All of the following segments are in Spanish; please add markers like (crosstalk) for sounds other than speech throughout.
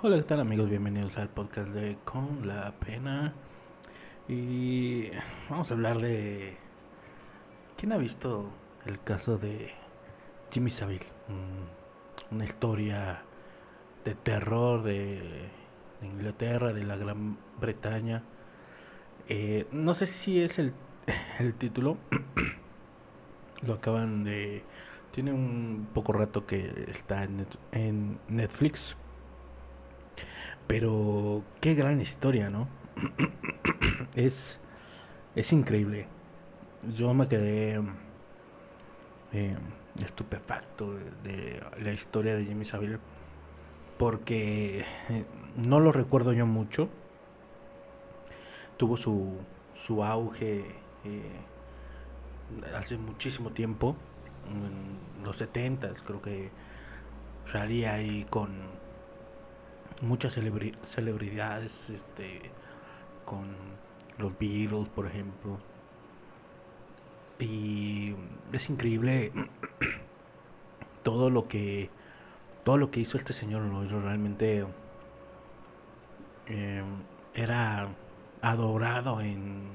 Hola, ¿qué tal amigos? Bienvenidos al podcast de Con la Pena. Y vamos a hablar de... ¿Quién ha visto el caso de Jimmy Savile? Mm, una historia de terror de, Inglaterra, de la Gran Bretaña. Eh, no sé si es el, (laughs) el título. (clears throat) Lo acaban de... Tiene un poco rato que está en Netflix. Pero qué gran historia, ¿no? (clears throat) es, es increíble. Yo me quedé eh, estupefacto de, la historia de Jimmy Savile porque eh, no lo recuerdo yo mucho. Tuvo su, su auge eh, hace muchísimo tiempo, en los 70 creo que salía ahí con muchas celebridades este, con los Beatles, por ejemplo. Y es increíble (clears throat) todo lo que todo lo que hizo este señor realmente eh, era adorado en,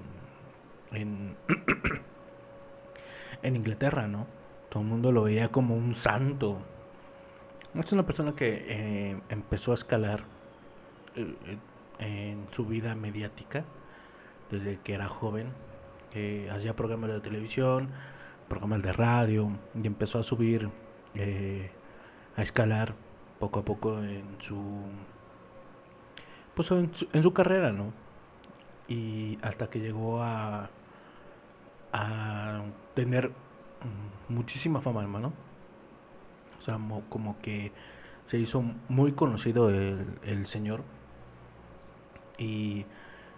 (clears throat) en Inglaterra, ¿no? Todo el mundo lo veía como un santo es una persona que eh, empezó a escalar eh, eh, en su vida mediática desde que era joven. hacía programas de televisión, programas de radio y empezó a subir, a escalar poco a poco en su, pues en su, carrera, ¿no? Y hasta que llegó a, a tener muchísima fama, hermano o sea, como que se hizo muy conocido el, señor. Y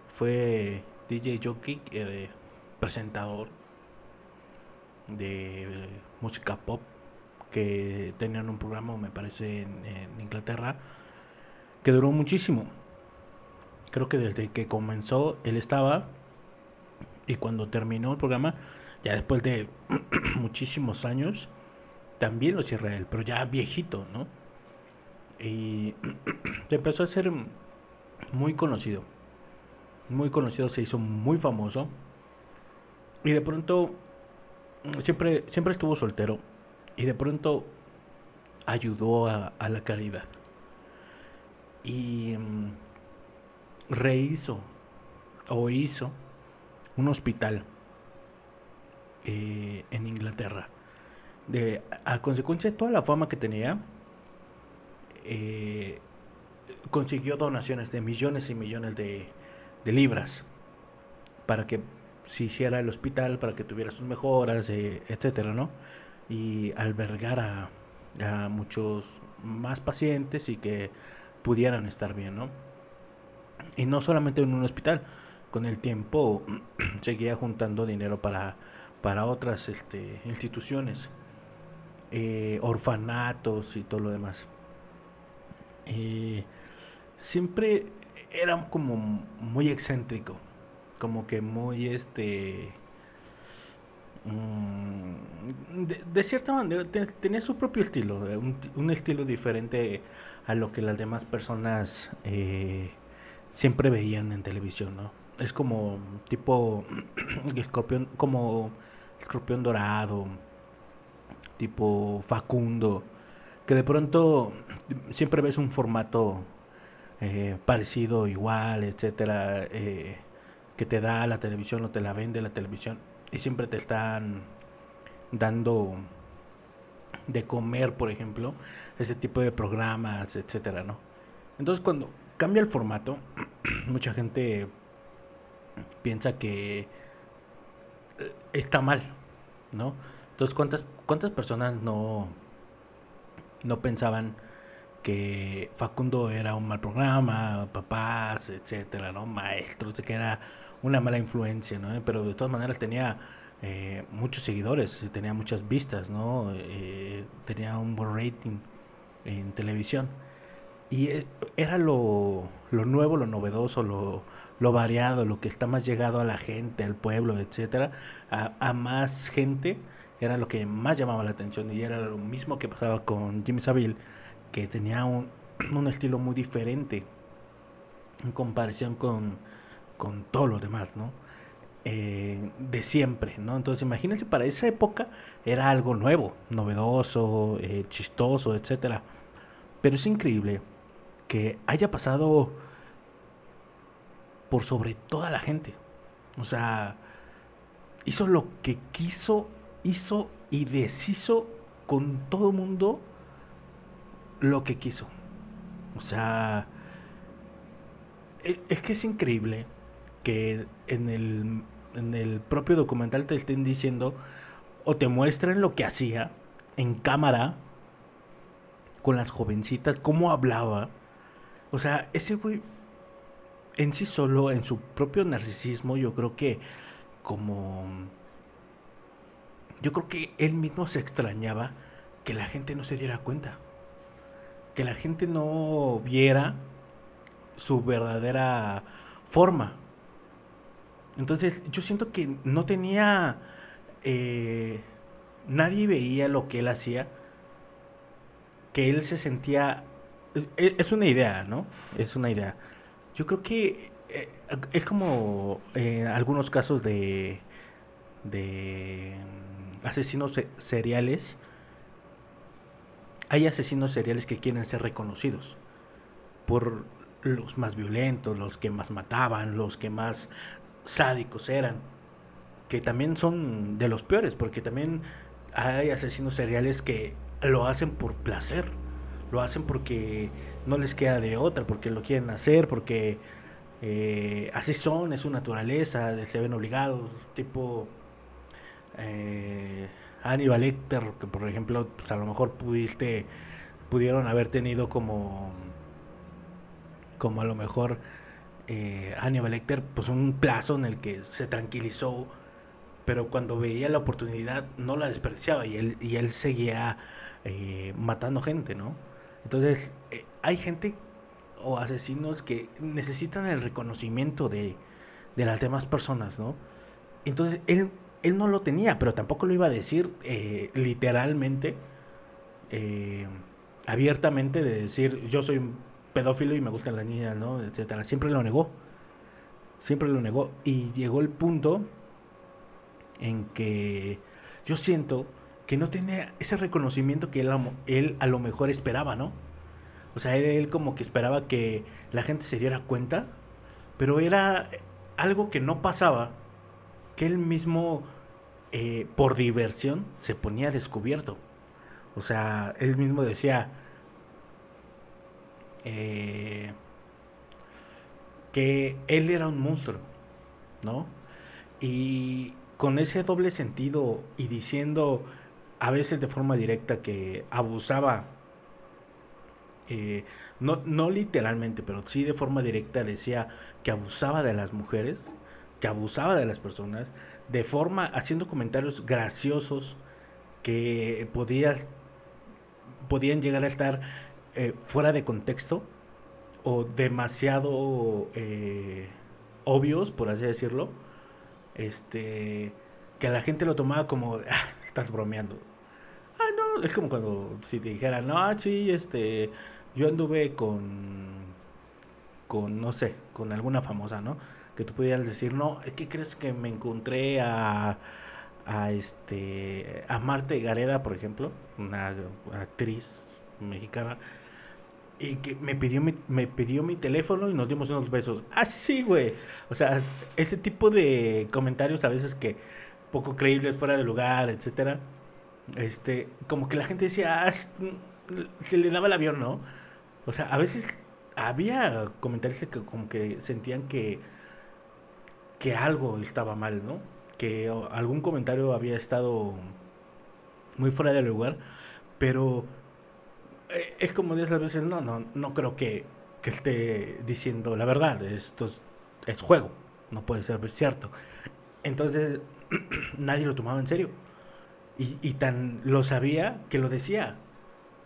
fue DJ Jockey, eh, presentador de música pop que tenían un programa, me parece, en, Inglaterra, que duró muchísimo. Creo que desde que comenzó él estaba y cuando terminó el programa, ya después de (clears throat) muchísimos años, también lo cierra él, pero ya viejito, ¿no? Y (clears throat) empezó a ser muy conocido. Muy conocido, se hizo muy famoso. Y de pronto, siempre, siempre estuvo soltero. Y de pronto ayudó a, la caridad. Y mm, rehizo o hizo un hospital eh, en Inglaterra de, a consecuencia de toda la fama que tenía, eh, consiguió donaciones de millones y millones de, libras para que se hiciera el hospital, para que tuviera sus mejoras, eh, etcétera, ¿no? Y albergar a, a, muchos más pacientes y que pudieran estar bien, ¿no? Y no solamente en un hospital, con el tiempo (clears throat) seguía juntando dinero para, para otras este, instituciones eh, orfanatos y todo lo demás. Eh, siempre era como muy excéntrico, como que muy este... Mm, de, cierta manera tenía su propio estilo, un, estilo diferente a lo que las demás personas eh, siempre veían en televisión, ¿no? Es como tipo (clears throat) escorpión, como escorpión dorado, tipo Facundo, que de pronto siempre ves un formato eh, parecido, igual, etcétera, eh, que te da la televisión o te la vende la televisión y siempre te están dando de comer, por ejemplo, ese tipo de programas, etcétera, ¿no? Entonces cuando cambia el formato, (clears throat) mucha gente piensa que eh, está mal, ¿no? Entonces, ¿cuántas, cuántas personas no, no pensaban que Facundo era un mal programa, papás, etcétera, ¿no? Maestros, que era una mala influencia, ¿no? Pero de todas maneras tenía eh, muchos seguidores, tenía muchas vistas, ¿no? Eh, tenía un buen rating en televisión. Y eh, era lo, lo nuevo, lo novedoso, lo, lo, variado, lo que está más llegado a la gente, al pueblo, etcétera, a, a más gente era lo que más llamaba la atención y era lo mismo que pasaba con Jimmy Savile, que tenía (clears throat) un estilo muy diferente en comparación con, con todo lo demás, ¿no? Eh, de siempre, ¿no? Entonces imagínense, para esa época era algo nuevo, novedoso, eh, chistoso, etc. Pero es increíble que haya pasado por sobre toda la gente. O sea, hizo lo que quiso, hizo y deshizo con todo mundo lo que quiso. O sea, e, es que es increíble que en el, en el propio documental te estén diciendo o te muestren lo que hacía en cámara con las jovencitas, cómo hablaba. O sea, ese güey en sí solo, en su propio narcisismo, yo creo que como... Yo creo que él mismo se extrañaba que la gente no se diera cuenta. Que la gente no viera su verdadera forma. Entonces yo siento que no tenía... Eh, nadie veía lo que él hacía. Que él se sentía... Es, una idea, ¿no? Es una idea. Yo creo que eh, es como en algunos casos de, de asesinos seriales hay asesinos seriales que quieren ser reconocidos por los más violentos, los que más mataban, los que más sádicos eran, que también son de los peores, porque también hay asesinos seriales que lo hacen por placer, lo hacen porque no les queda de otra, porque lo quieren hacer, porque eh, así son, es su naturaleza, se ven obligados, tipo... Eh, Aníbal que por ejemplo, pues a lo mejor pudiste, pudieron haber tenido como, como a lo mejor eh, Aníbal Lecter, pues un plazo en el que se tranquilizó, pero cuando veía la oportunidad no la desperdiciaba y él, y él seguía eh, matando gente, ¿no? Entonces, eh, hay gente o asesinos que necesitan el reconocimiento de, de las demás personas, ¿no? Entonces, él él no lo tenía, pero tampoco lo iba a decir eh, literalmente, eh, abiertamente, de decir yo soy pedófilo y me gustan las niñas, ¿no? Etcétera. Siempre lo negó. Siempre lo negó. Y llegó el punto en que yo siento que no tenía ese reconocimiento que él, él a lo mejor esperaba, ¿no? O sea, él como que esperaba que la gente se diera cuenta, pero era algo que no pasaba, que él mismo eh, por diversión se ponía descubierto. O sea, él mismo decía eh, que él era un monstruo, ¿no? Y con ese doble sentido y diciendo a veces de forma directa que abusaba, eh, no, no literalmente, pero sí de forma directa decía que abusaba de las mujeres, que abusaba de las personas, de forma, haciendo comentarios graciosos que podías, podían llegar a estar eh, fuera de contexto o demasiado eh, obvios, por así decirlo, este, que la gente lo tomaba como, ah, estás bromeando. Ah, no, es como cuando si te dijeran, no, sí, este, yo anduve con, con, no sé, con alguna famosa, ¿no? Que tú pudieras decir, no, ¿qué crees que me encontré a, a este a Marta Gareda, por ejemplo, una actriz mexicana? Y que me pidió mi, me pidió mi teléfono y nos dimos unos besos. Ah, güey. O sea, ese tipo de comentarios a veces que poco creíbles, fuera de lugar, etcétera. Este, como que la gente decía, ah, se le daba el avión, ¿no? O sea, a veces había comentarios que como que sentían que que algo estaba mal, ¿no? Que algún comentario había estado muy fuera de lugar, pero eh, es como de esas veces, no, no, no creo que, que esté diciendo la verdad, esto es, juego, no puede ser cierto. Entonces, (clears throat) nadie lo tomaba en serio. Y, y, tan lo sabía que lo decía.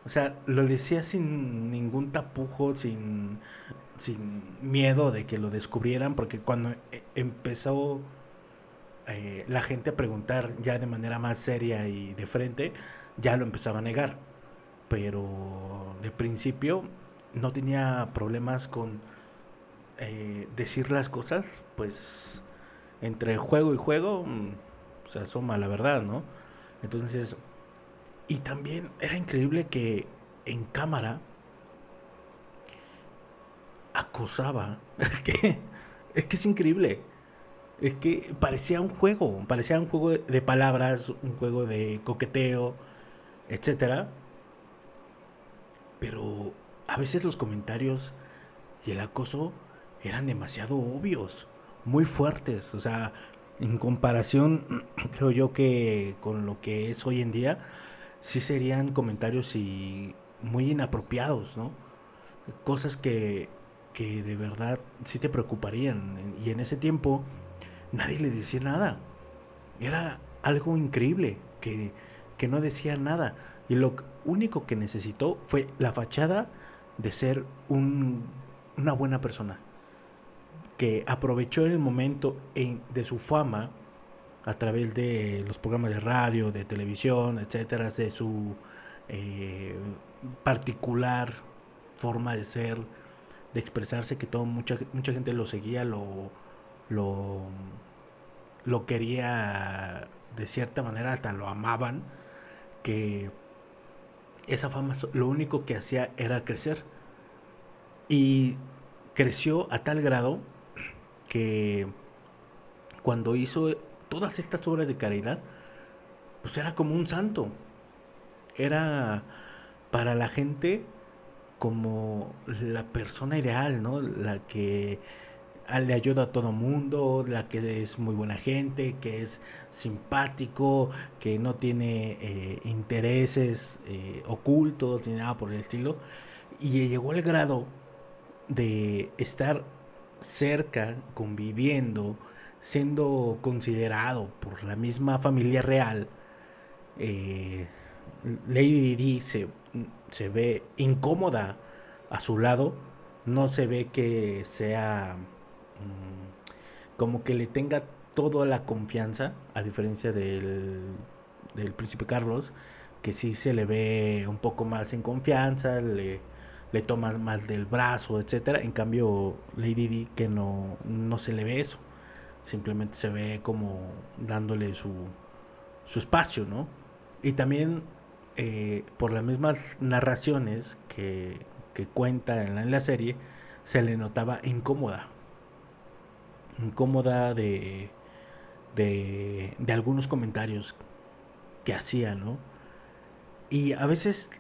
O sea, lo decía sin ningún tapujo, sin, sin miedo de que lo descubrieran, porque cuando e, empezó eh, la gente a preguntar ya de manera más seria y de frente, ya lo empezaba a negar. Pero de principio no tenía problemas con eh, decir las cosas, pues entre juego y juego mm, se asoma la verdad, ¿no? Entonces, y también era increíble que en cámara acosaba. (laughs) Es que, es que es increíble. Es que parecía un juego, parecía un juego de palabras, un juego de coqueteo, etcétera. Pero a veces los comentarios y el acoso eran demasiado obvios, muy fuertes, o sea, en comparación (clears throat) creo yo que con lo que es hoy en día, sí serían comentarios y muy inapropiados, ¿no? Cosas que, que de verdad sí te preocuparían. Y en ese tiempo nadie le decía nada. Era algo increíble que, que no decía nada. Y lo único que necesitó fue la fachada de ser un, una buena persona. Que aprovechó el momento de su fama a través de los programas de radio, de televisión, etcétera, de su eh, particular forma de ser, de expresarse, que todo, mucha, mucha gente lo seguía, lo, lo, lo quería de cierta manera, hasta lo amaban, que esa fama lo único que hacía era crecer. Y creció a tal grado que cuando hizo todas estas obras de caridad, pues era como un santo. Era para la gente como la persona ideal, ¿no? La que le ayuda a todo mundo, la que es muy buena gente, que es simpático, que no tiene eh, intereses eh, ocultos ni nada por el estilo. Y llegó al grado de estar cerca, conviviendo, siendo considerado por la misma familia real. Eh, Lady Di se, se ve incómoda a su lado, no se ve que sea mm, como que le tenga toda la confianza, a diferencia del, del príncipe Carlos, que sí se le ve un poco más en confianza, le, le toma más del brazo, etcétera. En cambio, Lady Di que no, no se le ve eso. Simplemente se ve como dándole su, su espacio, ¿no? Y también eh, por las mismas narraciones que, que cuenta en la, serie, se le notaba incómoda. Incómoda de, de, de algunos comentarios que hacía, ¿no? Y a veces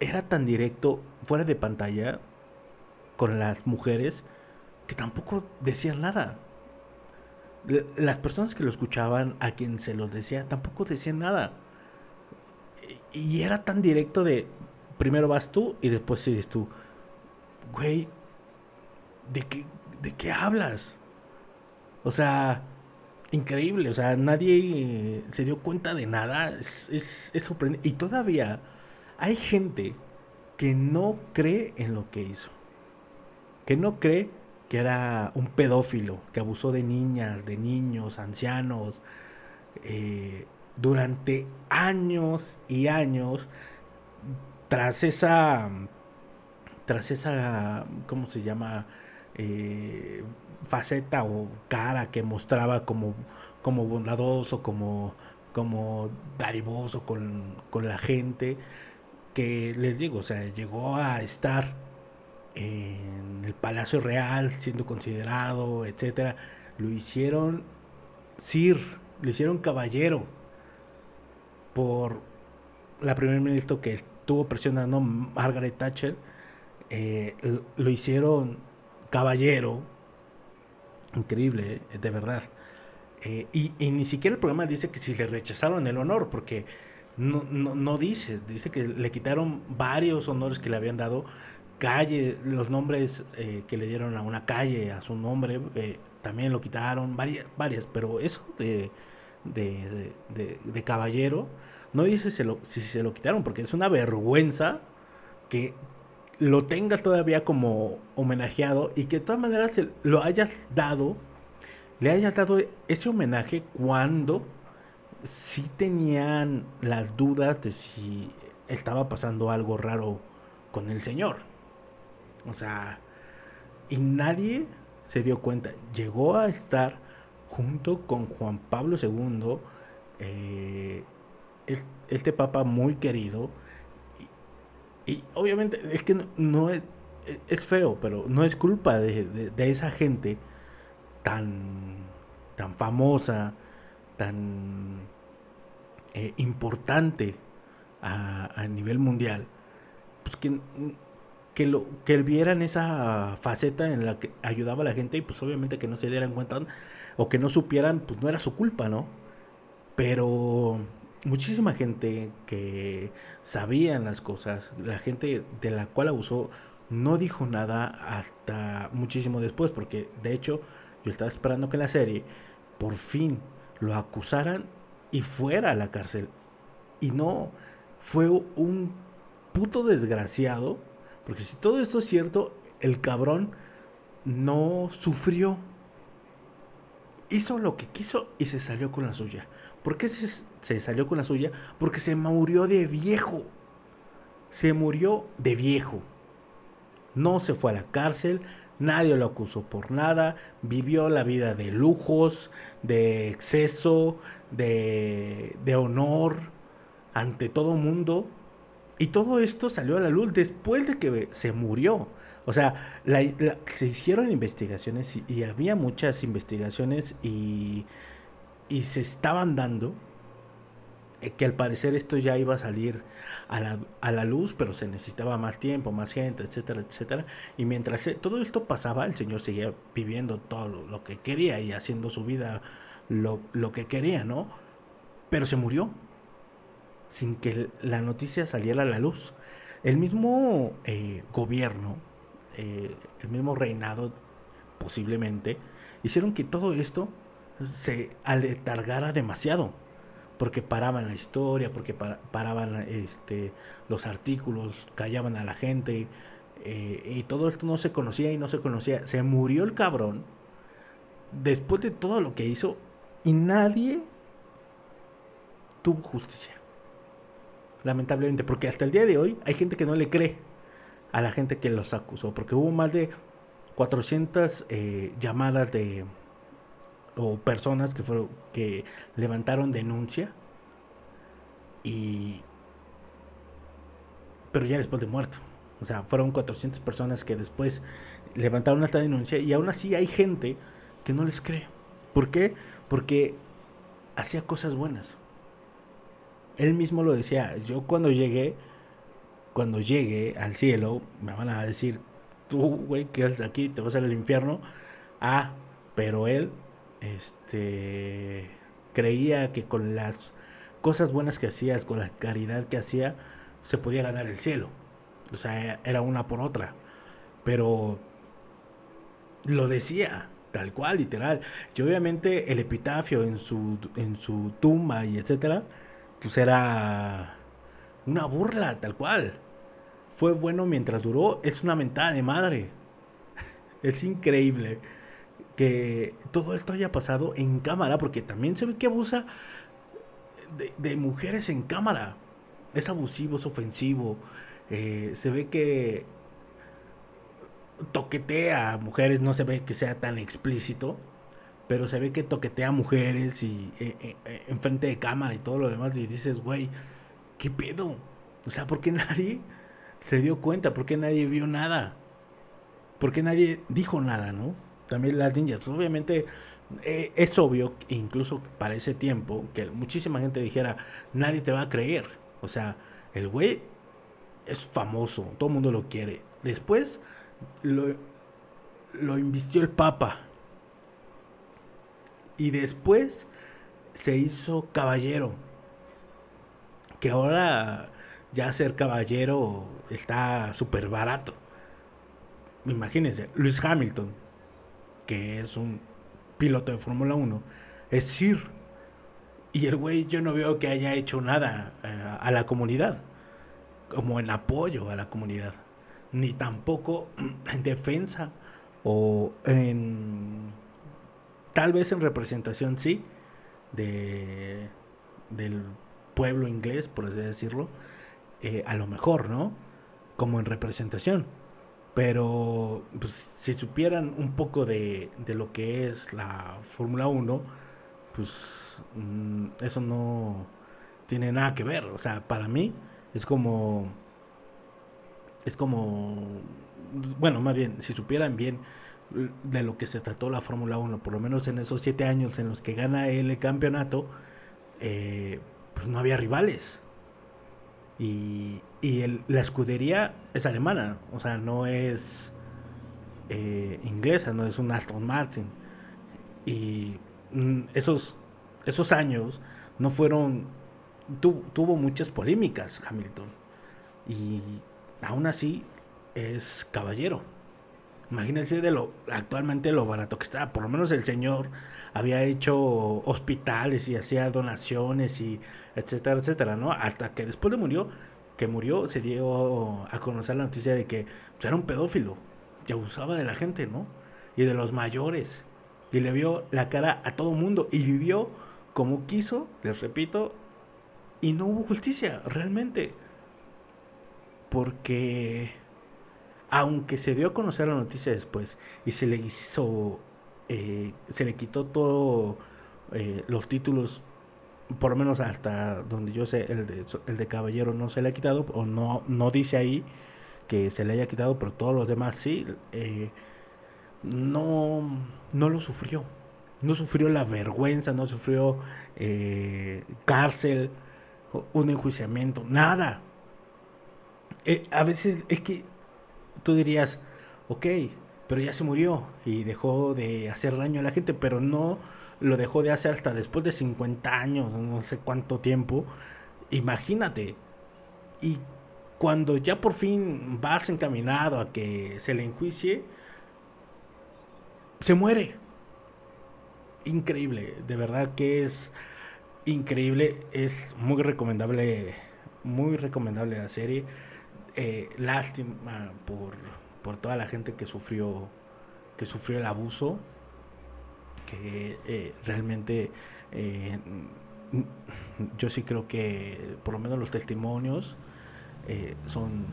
era tan directo fuera de pantalla con las mujeres que tampoco decían nada. Las personas que lo escuchaban, a quien se los decía, tampoco decían nada y era tan directo de primero vas tú y después sigues tú. Güey, ¿de qué, de qué hablas? O sea, increíble. O sea, nadie se dio cuenta de nada. Es, es, es sorprendente. Y todavía hay gente que no cree en lo que hizo. Que no cree que era un pedófilo, que abusó de niñas, de niños, ancianos. Eh, durante años y años tras esa tras esa cómo se llama eh, faceta o cara que mostraba como como bondadoso como como dadivoso con, con la gente que les digo o sea llegó a estar en el Palacio Real siendo considerado etcétera lo hicieron sir lo hicieron caballero por la primer ministro que estuvo presionando Margaret Thatcher, eh, lo hicieron caballero. Increíble, eh, de verdad. Eh, y, ni siquiera el programa dice que si le rechazaron el honor, porque no, no, dice, dice que le quitaron varios honores que le habían dado, calle, los nombres que le dieron a una calle, a su nombre, también lo quitaron, varias, varias, pero eso de, de, de caballero no dice si se lo quitaron, porque es una vergüenza que lo tengas todavía como homenajeado y que de todas maneras lo hayas dado, le hayas dado ese homenaje cuando sí tenían las dudas de si estaba pasando algo raro con el Señor. O sea, y nadie se dio cuenta. Llegó a estar junto con Juan Pablo II, eh, este papa muy querido. Y, obviamente es que no, es, feo, pero no es culpa de, esa gente tan, tan famosa, tan eh, importante a, a, nivel mundial, pues que que, lo, que vieran esa faceta en la que ayudaba a la gente y pues obviamente que no se dieran cuenta o que no supieran, pues no era su culpa, ¿no? Pero muchísima gente que sabían las cosas, la gente de la cual abusó, no dijo nada hasta muchísimo después, porque de hecho yo estaba esperando que la serie por fin lo acusaran y fuera a la cárcel. Y no, fue un puto desgraciado porque si todo esto es cierto, el cabrón no sufrió. Hizo lo que quiso y se salió con la suya. ¿Por qué se, salió con la suya? Porque se murió de viejo. Se murió de viejo. No se fue a la cárcel, nadie lo acusó por nada, vivió la vida de lujos, de exceso, de, de honor ante todo mundo y todo esto salió a la luz después de que se murió. O sea, se hicieron investigaciones y, había muchas investigaciones y, y, se estaban dando eh, que al parecer esto ya iba a salir a la, a la, luz, pero se necesitaba más tiempo, más gente, etcétera, etcétera. Y mientras todo esto pasaba, el Señor seguía viviendo todo lo, lo que quería y haciendo su vida lo, lo que quería, ¿no? Pero se murió sin que la noticia saliera a la luz. El mismo eh, gobierno, eh, el mismo reinado posiblemente, hicieron que todo esto se aletargara demasiado. Porque paraban la historia, porque paraban este, los artículos, callaban a la gente. Eh, y todo esto no se conocía y no se conocía. Se murió el cabrón después de todo lo que hizo y nadie tuvo justicia lamentablemente, porque hasta el día de hoy hay gente que no le cree a la gente que los acusó, porque hubo más de 400 eh, llamadas de o personas que fueron que levantaron denuncia y pero ya después de muerto. O sea, fueron 400 personas que después levantaron esta denuncia y aún así hay gente que no les cree. ¿Por qué? Porque hacía cosas buenas él mismo lo decía, yo cuando llegué, cuando llegue al cielo, me van a decir, tú, güey, que haces aquí? Te vas al infierno. Ah, pero él, este, creía que con las cosas buenas que hacías, con la caridad que hacía, se podía ganar el cielo. O sea, era una por otra. Pero lo decía, tal cual, literal. Y obviamente el epitafio en su, en su tumba y etcétera, pues era una burla, tal cual. Fue bueno mientras duró, es una mentada de madre. (laughs) es increíble que todo esto haya pasado en cámara, porque también se ve que abusa de, mujeres en cámara. Es abusivo, es ofensivo. Eh, se ve que toquetea a mujeres, no se ve que sea tan explícito pero se ve que toquetea mujeres y eh, eh, eh, enfrente de cámara y todo lo demás y dices, güey, ¿qué pedo? O sea, ¿por qué (laughs) nadie se dio cuenta? ¿Por qué nadie vio nada? ¿Por qué nadie dijo nada, no? También las ninjas, obviamente es obvio, incluso para ese tiempo, que muchísima gente dijera, nadie te va a creer. O sea, el güey es famoso, todo el mundo lo quiere. Después lo, lo invistió el Papa y después se hizo caballero. Que ahora ya ser caballero está súper barato. Imagínense, Luis Hamilton, que es un piloto de Fórmula 1, es Sir. Y el güey yo no veo que haya hecho nada eh, a la comunidad, como en apoyo a la comunidad, ni tampoco (clears throat) en defensa o en Tal vez en representación sí, de, del pueblo inglés, por así decirlo, eh, a lo mejor, ¿no? Como en representación. Pero pues, si supieran un poco de, de lo que es la Fórmula 1, pues mm, eso no tiene nada que ver. O sea, para mí es como... Es como... Bueno, más bien, si supieran bien de lo que se trató la Fórmula 1, por lo menos en esos siete años en los que gana el campeonato, eh, pues no había rivales. Y, y la escudería es alemana, o sea, no es eh, inglesa, no es un Aston Martin. Y mm, esos, esos años no fueron, tuvo muchas polémicas Hamilton. Y aún así es caballero. Imagínense de lo actualmente lo barato que está. Por lo menos el señor había hecho hospitales y hacía donaciones y etcétera, etcétera, ¿no? Hasta que después de murió, que murió, se dio a conocer la noticia de que pues, era un pedófilo y abusaba de la gente, ¿no? Y de los mayores. Y le vio la cara a todo mundo y vivió como quiso, les repito, y no hubo justicia, realmente. Porque aunque se dio a conocer la noticia después y se le hizo, eh, se le quitó todo eh, los títulos, por lo menos hasta donde yo sé, el de, el de caballero no se le ha quitado, o no, no dice ahí que se le haya quitado, pero todos los demás sí, eh, no, no lo sufrió. No sufrió la vergüenza, no sufrió cárcel, un enjuiciamiento, nada. a veces es que tú dirías, ok, pero ya se murió y dejó de hacer daño a la gente, pero no lo dejó de hacer hasta después de 50 años, no sé cuánto tiempo. Imagínate. Y cuando ya por fin vas encaminado a que se le enjuicie, se muere. Increíble, de verdad que es increíble, es muy recomendable, muy recomendable la serie eh, lástima por, por, toda la gente que sufrió, que sufrió el abuso, que eh, realmente eh, yo sí creo que por lo menos los testimonios son,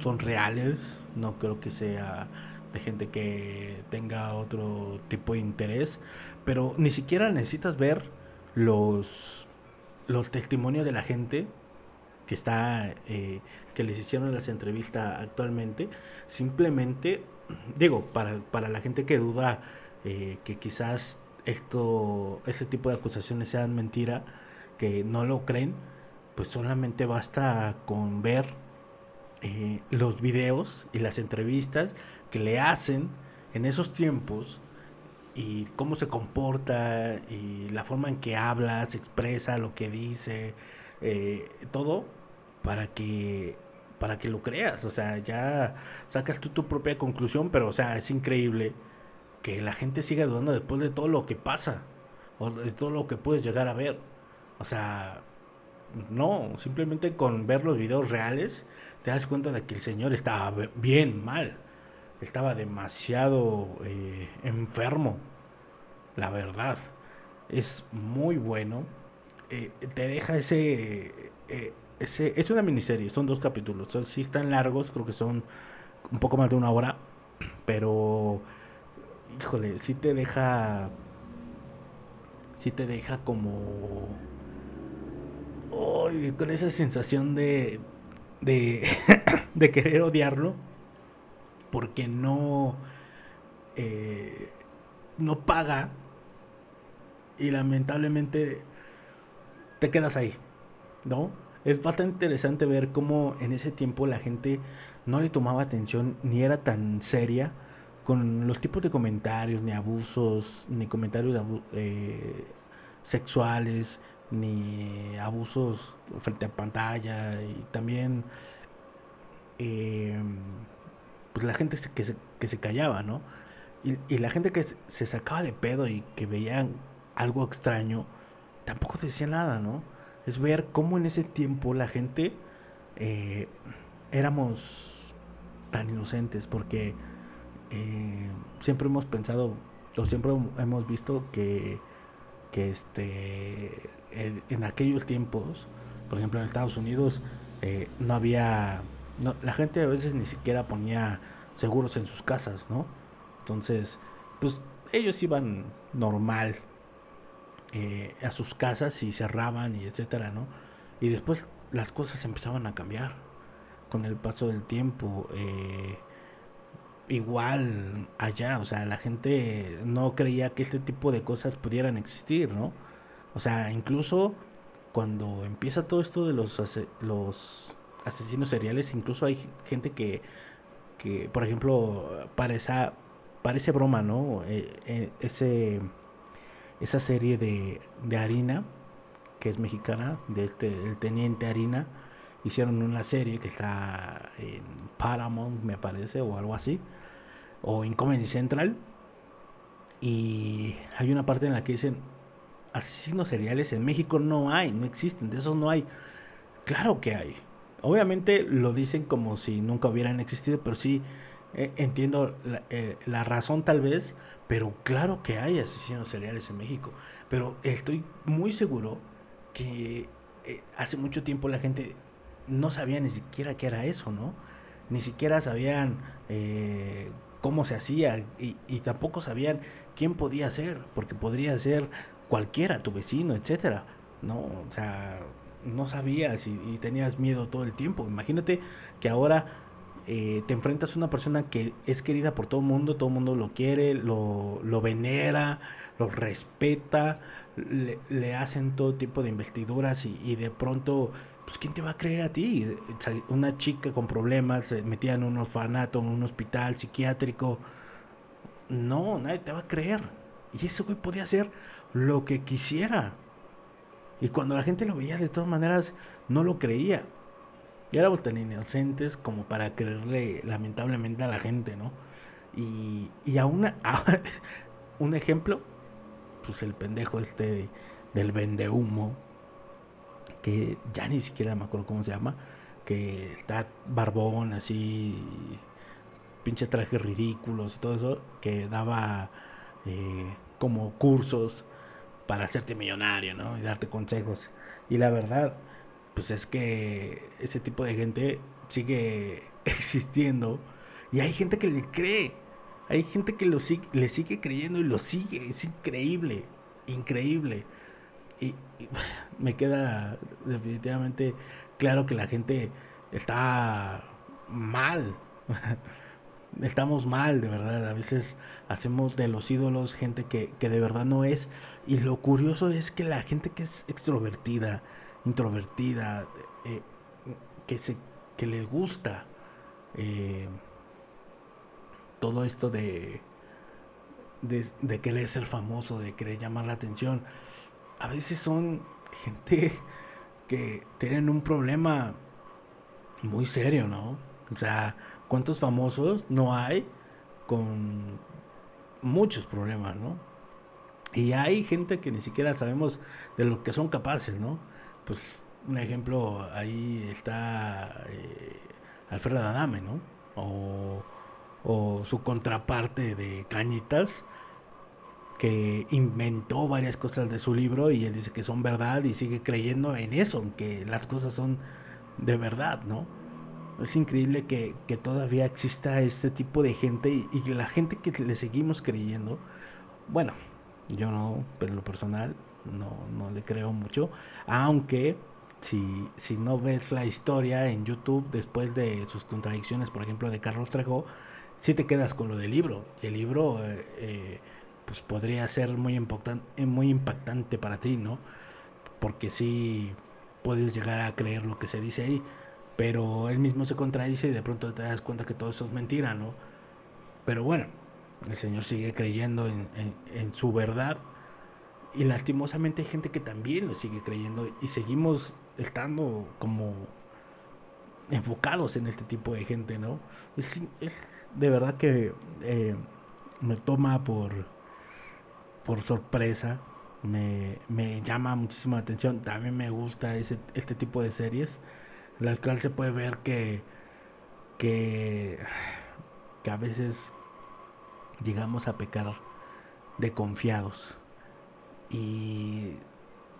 son reales, no creo que sea de gente que tenga otro tipo de interés, pero ni siquiera necesitas ver los, los testimonios de la gente que está eh, que les hicieron las entrevistas actualmente simplemente digo para, para la gente que duda eh, que quizás esto este tipo de acusaciones sean mentira que no lo creen pues solamente basta con ver eh, los videos y las entrevistas que le hacen en esos tiempos y cómo se comporta y la forma en que habla, se expresa, lo que dice, todo para que para que lo creas, o sea, ya sacas tú tu propia conclusión, pero o sea, es increíble que la gente siga dudando después de todo lo que pasa o de todo lo que puedes llegar a ver. O sea, no, simplemente con ver los videos reales te das cuenta de que el señor estaba bien mal, estaba demasiado eh, enfermo, la verdad. Es muy bueno, eh, te deja ese... Eh, es, una miniserie, son dos capítulos. Son, sí están largos, creo que son un poco más de una hora. (clears throat) Pero, híjole, sí te deja. Sí te deja como. con esa sensación de. de. (laughs) de querer odiarlo. Porque no. Eh, no paga. Y lamentablemente. te quedas ahí. ¿No? Es bastante interesante ver cómo en ese tiempo la gente no le tomaba atención ni era tan seria con los tipos de comentarios, ni abusos, ni comentarios eh, sexuales, ni abusos frente a pantalla y también em, pues la gente que se, que se callaba, ¿no? Y, y, la gente que se sacaba de pedo y que veían algo extraño, tampoco decía nada, ¿no? Es ver cómo en ese tiempo la gente eh, éramos tan inocentes, porque eh, siempre hemos pensado, o siempre hemos visto que, que este, en, aquellos tiempos, por ejemplo en Estados Unidos, eh, no había, la gente a veces ni siquiera ponía seguros en sus casas, ¿no? Entonces, pues ellos iban normal eh, a sus casas y cerraban y etcétera, ¿no? Y después las cosas empezaban a cambiar con el paso del tiempo. Eh, igual allá, o sea, la gente no creía que este tipo de cosas pudieran existir, ¿no? O sea, incluso cuando empieza todo esto de los, los asesinos seriales, incluso hay gente que, que por ejemplo, parece, parece broma, ¿no? Eh, ese, esa serie de, de Harina, que es mexicana, de este, el Teniente Harina, hicieron una serie que está en Paramount, me parece, o algo así, o en Comedy Central. Y hay una parte en la que dicen, asesinos seriales en México no hay, no existen, de esos no hay. Claro que hay. Obviamente lo dicen como si nunca hubieran existido, pero sí eh, entiendo eh, la, razón tal vez, pero claro que hay asesinos seriales en México. Pero estoy muy seguro que eh, hace mucho tiempo la gente no sabía ni siquiera qué era eso, ¿no? Ni siquiera sabían cómo se hacía y, tampoco sabían quién podía ser, porque podría ser cualquiera, tu vecino, etcétera. No, o sea, no sabías y, tenías miedo todo el tiempo. Imagínate que ahora eh, te enfrentas a una persona que es querida por todo el mundo, todo el mundo lo quiere, lo, lo venera, lo respeta, le, hacen todo tipo de investiduras y, de pronto, pues ¿quién te va a creer a ti? Una chica con problemas metida en un orfanato, en un hospital psiquiátrico, no, nadie te va a creer. Y ese güey podía hacer lo que quisiera. Y cuando la gente lo veía, de todas maneras, no lo creía. Y éramos tan inocentes como para creerle lamentablemente a la gente, ¿no? Y, y a una, (laughs) un ejemplo, pues el pendejo este del vende humo, que ya ni siquiera me acuerdo cómo se llama, que está barbón así, pinches trajes ridículos y todo eso, que daba eh, como cursos para hacerte millonario, ¿no? Y darte consejos. Y la verdad, pues es que ese tipo de gente sigue (laughs) existiendo y hay gente que le cree. Hay gente que lo le sigue creyendo y lo sigue. Es increíble, increíble. Y, y, (sighs) me queda definitivamente claro que la gente está mal. (laughs) estamos mal, de verdad. A veces hacemos de los ídolos gente que, de verdad no es. Y lo curioso es que la gente que es extrovertida, introvertida, eh, que, se, que le gusta eh, todo esto de, de, de querer ser famoso, de querer llamar la atención, a veces son (laughs) gente que tienen un problema muy serio, ¿no? O sea, ¿Cuántos famosos no hay con muchos problemas, ¿no? Y hay gente que ni siquiera sabemos de lo que son capaces, ¿no? Pues un ejemplo, ahí está eh, Alfredo Adame, ¿no? O, o su contraparte de Cañitas, que inventó varias cosas de su libro y él dice que son verdad y sigue creyendo en eso, que las cosas son de verdad, ¿no? Es increíble que, todavía exista este tipo de gente y, la gente que le seguimos creyendo, bueno, yo no, pero en lo personal no, no le creo mucho, aunque si, si no ves la historia en YouTube después de sus contradicciones, por ejemplo, de Carlos Trejo, si te quedas con lo del libro. Y el libro eh, eh, pues podría ser muy, impactante, muy impactante para ti, ¿no? Porque si puedes llegar a creer lo que se dice ahí pero él mismo se contradice y de pronto te das cuenta que todo eso es mentira, ¿no? Pero bueno, el Señor sigue creyendo en, su verdad y lastimosamente hay gente que también lo sigue creyendo y seguimos estando como enfocados en este tipo de gente, ¿no? Es, de verdad que eh, me toma por, por sorpresa, me, me, llama muchísimo la atención, también me gusta ese, este tipo de series la cual se puede ver que, que, que a veces llegamos a pecar de confiados. Y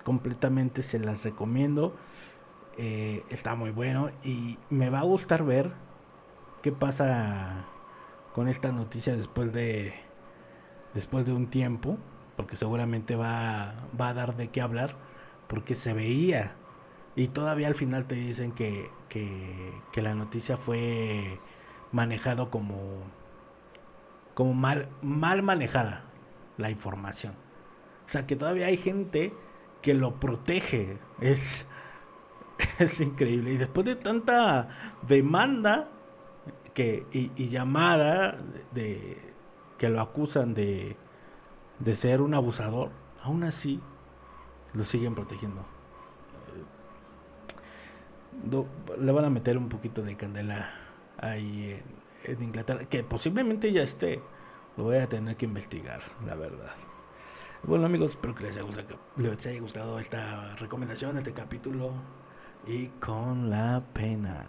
completamente se las recomiendo. Eh, está muy bueno y me va a gustar ver qué pasa con esta noticia después de después de un tiempo, porque seguramente va, va a dar de qué hablar, porque se veía y todavía al final te dicen que, que, que la noticia fue manejado como como mal mal manejada la información. O sea, que todavía hay gente que lo protege. Es (laughs) es increíble. Y después de tanta demanda que, y, llamada de, que lo acusan de, de ser un abusador, aún así lo siguen protegiendo. le van a meter un poquito de candela ahí en, en, Inglaterra, que posiblemente ya esté. Lo voy a tener que investigar, la verdad. Bueno amigos, espero que les haya gustado, esta recomendación, este capítulo y con la pena.